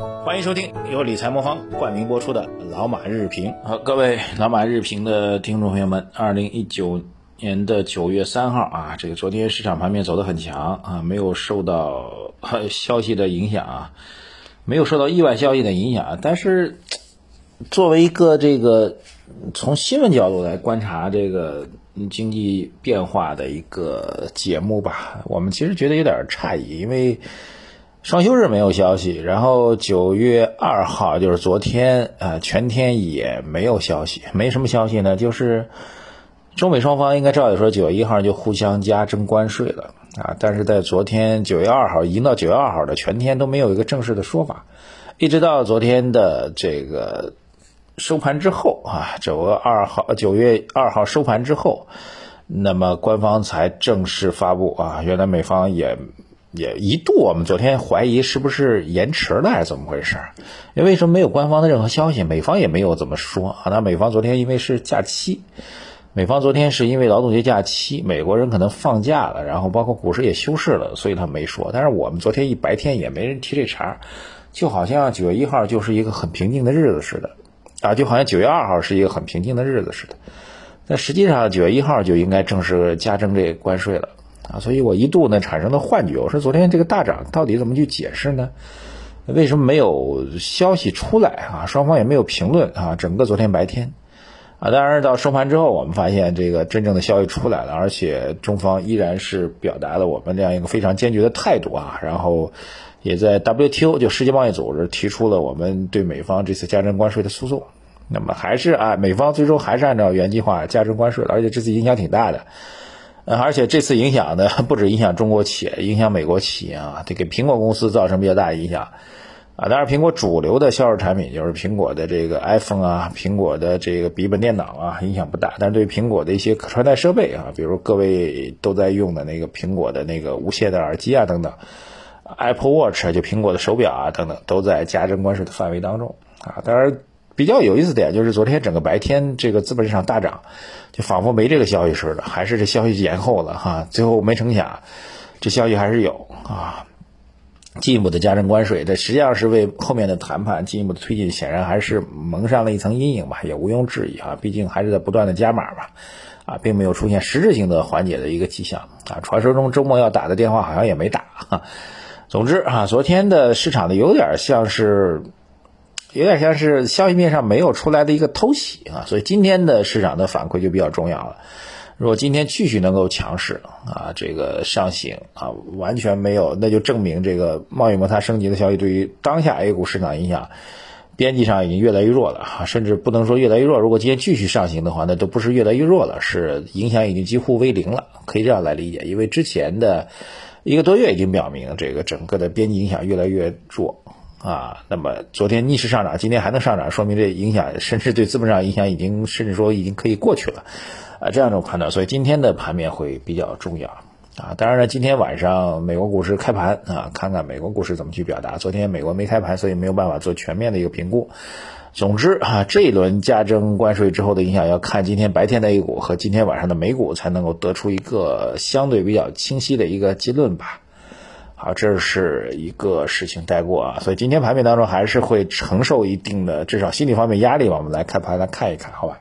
欢迎收听由理财魔方冠名播出的《老马日评》。好，各位老马日评的听众朋友们，二零一九年的九月三号啊，这个昨天市场盘面走得很强啊，没有受到消息的影响啊，没有受到意外消息的影响啊。但是，作为一个这个从新闻角度来观察这个经济变化的一个节目吧，我们其实觉得有点诧异，因为。双休日没有消息，然后九月二号就是昨天，呃，全天也没有消息，没什么消息呢，就是中美双方应该照理说九月一号就互相加征关税了啊，但是在昨天九月二号，已经到九月二号的全天都没有一个正式的说法，一直到昨天的这个收盘之后啊，九月二号，九月二号收盘之后，那么官方才正式发布啊，原来美方也。也一度，我们昨天怀疑是不是延迟了还是怎么回事？因为什么没有官方的任何消息，美方也没有怎么说啊。那美方昨天因为是假期，美方昨天是因为劳动节假期，美国人可能放假了，然后包括股市也休市了，所以他没说。但是我们昨天一白天也没人提这茬，就好像九月一号就是一个很平静的日子似的啊，就好像九月二号是一个很平静的日子似的。但实际上九月一号就应该正式加征这关税了。啊，所以我一度呢产生了幻觉，我说昨天这个大涨到底怎么去解释呢？为什么没有消息出来啊？双方也没有评论啊。整个昨天白天，啊，当然到收盘之后，我们发现这个真正的消息出来了，而且中方依然是表达了我们这样一个非常坚决的态度啊。然后也在 WTO 就世界贸易组织提出了我们对美方这次加征关税的诉讼。那么还是啊，美方最终还是按照原计划加征关税了，而且这次影响挺大的。而且这次影响呢，不止影响中国企业，影响美国企业啊，这给苹果公司造成比较大影响啊。当然，苹果主流的销售产品就是苹果的这个 iPhone 啊，苹果的这个笔记本电脑啊，影响不大。但是对苹果的一些可穿戴设备啊，比如各位都在用的那个苹果的那个无线的耳机啊等等，Apple Watch 就苹果的手表啊等等，都在加征关税的范围当中啊。当然。比较有意思点就是昨天整个白天这个资本市场大涨，就仿佛没这个消息似的，还是这消息延后了哈。最后没成想，这消息还是有啊，进一步的加征关税，这实际上是为后面的谈判进一步的推进，显然还是蒙上了一层阴影吧，也毋庸置疑啊。毕竟还是在不断的加码嘛，啊，并没有出现实质性的缓解的一个迹象啊。传说中周末要打的电话好像也没打哈。总之啊，昨天的市场呢有点像是。有点像是消息面上没有出来的一个偷袭啊，所以今天的市场的反馈就比较重要了。如果今天继续能够强势啊，这个上行啊，完全没有，那就证明这个贸易摩擦升级的消息对于当下 A 股市场影响，边际上已经越来越弱了啊，甚至不能说越来越弱。如果今天继续上行的话，那都不是越来越弱了，是影响已经几乎为零了，可以这样来理解。因为之前的一个多月已经表明，这个整个的边际影响越来越弱。啊，那么昨天逆势上涨，今天还能上涨，说明这影响甚至对资本上影响已经甚至说已经可以过去了，啊，这样一种判断，所以今天的盘面会比较重要啊。当然了，今天晚上美国股市开盘啊，看看美国股市怎么去表达。昨天美国没开盘，所以没有办法做全面的一个评估。总之啊，这一轮加征关税之后的影响，要看今天白天的 A 股和今天晚上的美股才能够得出一个相对比较清晰的一个结论吧。好，这是一个事情带过啊，所以今天盘面当中还是会承受一定的至少心理方面压力吧。我们来开盘来看一看，好吧。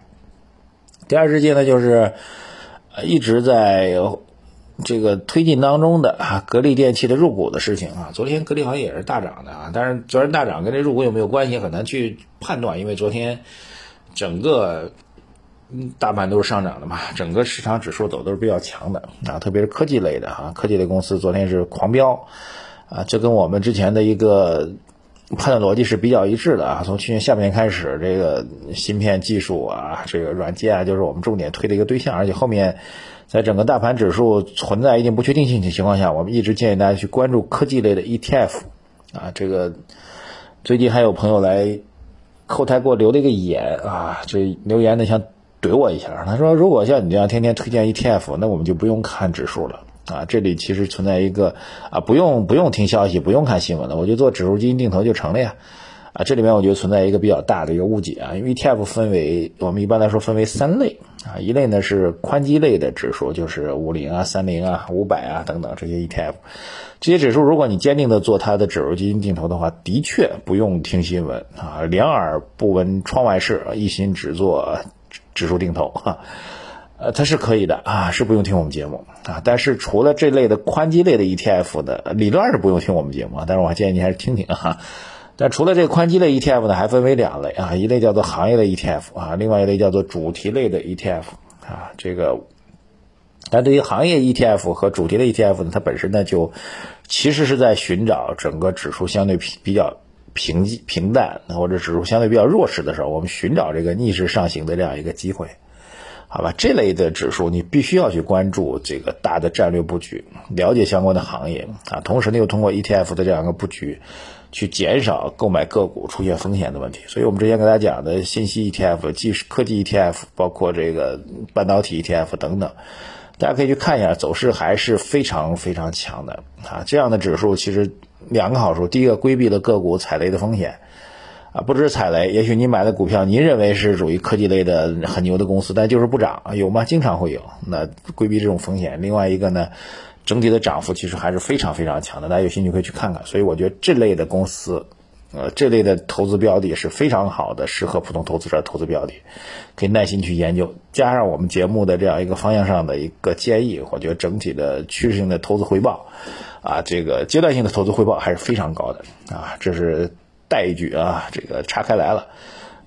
第二事件呢，就是一直在这个推进当中的啊，格力电器的入股的事情啊。昨天格力好像也是大涨的啊，但是昨天大涨跟这入股有没有关系，很难去判断，因为昨天整个。大盘都是上涨的嘛，整个市场指数走都是比较强的啊，特别是科技类的啊，科技类公司昨天是狂飙啊，这跟我们之前的一个判断逻辑是比较一致的啊。从去年下半年开始，这个芯片技术啊，这个软件啊，就是我们重点推的一个对象，而且后面在整个大盘指数存在一定不确定性的情况下，我们一直建议大家去关注科技类的 ETF 啊。这个最近还有朋友来后台给我留了一个言啊，这留言呢像。怼我一下，他说：“如果像你这样天天推荐 ETF，那我们就不用看指数了啊。这里其实存在一个啊，不用不用听消息，不用看新闻了，我就做指数基金定投就成了呀。啊，这里面我觉得存在一个比较大的一个误解啊，因为 ETF 分为我们一般来说分为三类啊，一类呢是宽基类的指数，就是五零啊、三零啊、五百啊等等这些 ETF。这些指数，如果你坚定的做它的指数基金定投的话，的确不用听新闻啊，两耳不闻窗外事，一心只做指数定投 哈。呃，它是可以的啊，是不用听我们节目啊。但是除了这类的宽基类的 ETF 的，理论上是不用听我们节目啊。但是我建议你还是听听啊。但除了这个宽基类 ETF 呢，还分为两类啊，一类叫做行业类 ETF 啊，另外一类叫做主题类的 ETF 啊。这个，但对于行业 ETF 和主题的 ETF 呢，它本身呢就其实是在寻找整个指数相对比较平平淡或者指数相对比较弱势的时候，我们寻找这个逆势上行的这样一个机会。好吧，这类的指数你必须要去关注这个大的战略布局，了解相关的行业啊，同时呢又通过 ETF 的这样一个布局，去减少购买个股出现风险的问题。所以我们之前给大家讲的信息 ETF、技术科技 ETF，包括这个半导体 ETF 等等，大家可以去看一下，走势还是非常非常强的啊。这样的指数其实两个好处，第一个规避了个股踩雷的风险。啊，不只是踩雷，也许你买的股票，您认为是属于科技类的很牛的公司，但就是不涨，有吗？经常会有。那规避这种风险。另外一个呢，整体的涨幅其实还是非常非常强的，大家有兴趣可以去看看。所以我觉得这类的公司，呃，这类的投资标的是非常好的，适合普通投资者投资标的，可以耐心去研究。加上我们节目的这样一个方向上的一个建议，我觉得整体的趋势性的投资回报，啊，这个阶段性的投资回报还是非常高的啊，这是。带一句啊，这个岔开来了。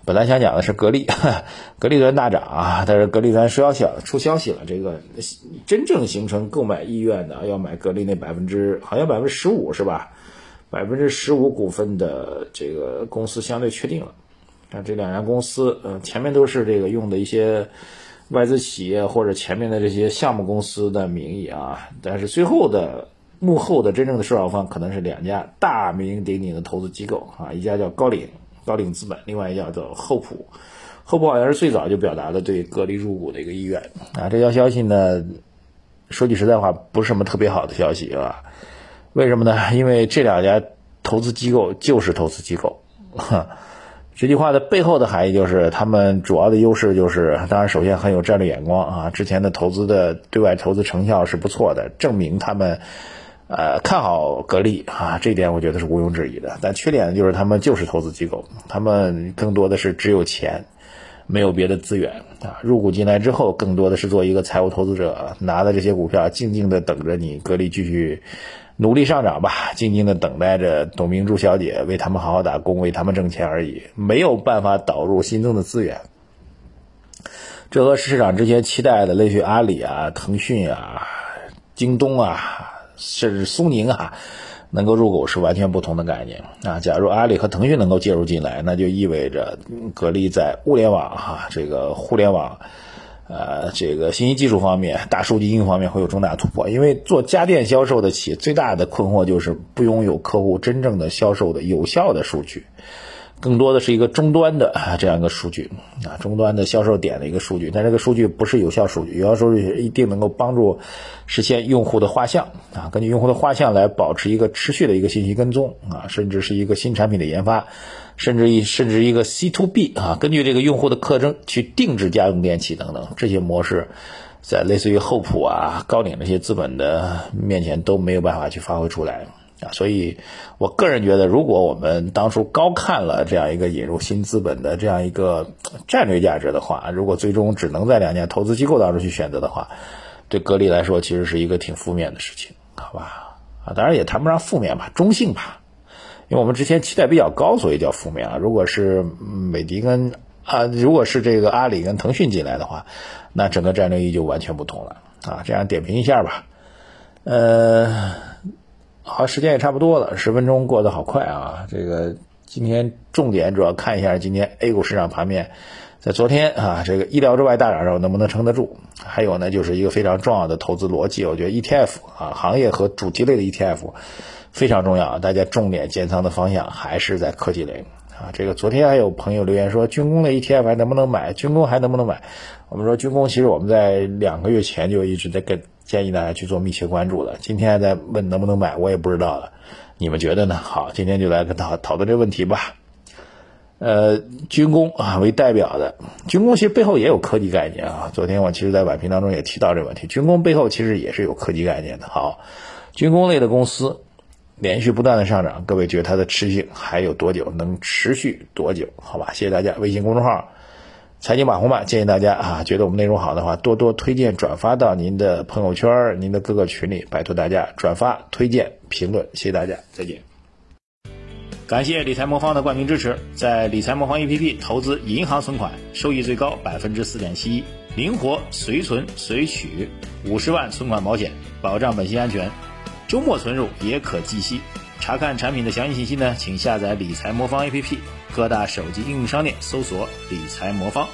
本来想讲的是格力，格力端大涨啊，但是格力端说消息了，出消息了，这个真正形成购买意愿的，要买格力那百分之好像百分之十五是吧？百分之十五股份的这个公司相对确定了。看这两家公司，呃，前面都是这个用的一些外资企业或者前面的这些项目公司的名义啊，但是最后的。幕后的真正的受让方可能是两家大名鼎鼎的投资机构啊，一家叫高瓴高瓴资本，另外一家叫厚普。厚普好像是最早就表达了对格力入股的一个意愿啊。这条消息呢，说句实在话，不是什么特别好的消息啊。为什么呢？因为这两家投资机构就是投资机构。这句话的背后的含义就是，他们主要的优势就是，当然首先很有战略眼光啊，之前的投资的对外投资成效是不错的，证明他们。呃，看好格力啊，这点我觉得是毋庸置疑的。但缺点就是他们就是投资机构，他们更多的是只有钱，没有别的资源啊。入股进来之后，更多的是做一个财务投资者，拿的这些股票，静静的等着你格力继续努力上涨吧，静静的等待着董明珠小姐为他们好好打工，为他们挣钱而已，没有办法导入新增的资源。这和市场之前期待的类似于阿里啊、腾讯啊、京东啊。甚至苏宁啊，能够入股是完全不同的概念啊。假如阿里和腾讯能够介入进来，那就意味着格力在物联网哈这个互联网，呃这个信息技术方面、大数据应用方面会有重大突破。因为做家电销售的企业最大的困惑就是不拥有客户真正的销售的有效的数据。更多的是一个终端的这样一个数据啊，终端的销售点的一个数据，但这个数据不是有效数据，有效数据一定能够帮助实现用户的画像啊，根据用户的画像来保持一个持续的一个信息跟踪啊，甚至是一个新产品的研发，甚至一甚至一个 C to B 啊，根据这个用户的特征去定制家用电器等等这些模式，在类似于厚普啊、高瓴这些资本的面前都没有办法去发挥出来。啊，所以我个人觉得，如果我们当初高看了这样一个引入新资本的这样一个战略价值的话，如果最终只能在两家投资机构当中去选择的话，对格力来说其实是一个挺负面的事情，好吧？啊，当然也谈不上负面吧，中性吧，因为我们之前期待比较高，所以叫负面啊。如果是美的跟啊，如果是这个阿里跟腾讯进来的话，那整个战略意义就完全不同了啊。这样点评一下吧，呃。好，时间也差不多了，十分钟过得好快啊！这个今天重点主要看一下今天 A 股市场盘面，在昨天啊这个意料之外大涨时候能不能撑得住？还有呢，就是一个非常重要的投资逻辑，我觉得 ETF 啊行业和主题类的 ETF 非常重要，大家重点建仓的方向还是在科技类啊。这个昨天还有朋友留言说军工类 ETF 还能不能买？军工还能不能买？我们说军工其实我们在两个月前就一直在跟。建议大家去做密切关注了。今天还在问能不能买，我也不知道了。你们觉得呢？好，今天就来跟讨讨论这个问题吧。呃，军工啊为代表的军工，其实背后也有科技概念啊。昨天我其实，在晚评当中也提到这个问题，军工背后其实也是有科技概念的。好，军工类的公司连续不断的上涨，各位觉得它的持续性还有多久？能持续多久？好吧，谢谢大家。微信公众号财经马红漫建议大家啊，觉得我们内容好的话，多多推荐转发到您的朋友圈、您的各个群里，拜托大家转发、推荐、评论，谢谢大家，再见。感谢理财魔方的冠名支持，在理财魔方 APP 投资银行存款，收益最高百分之四点七一，灵活随存随取，五十万存款保险，保障本息安全，周末存入也可计息。查看产品的详细信息呢，请下载理财魔方 APP，各大手机应用商店搜索理财魔方。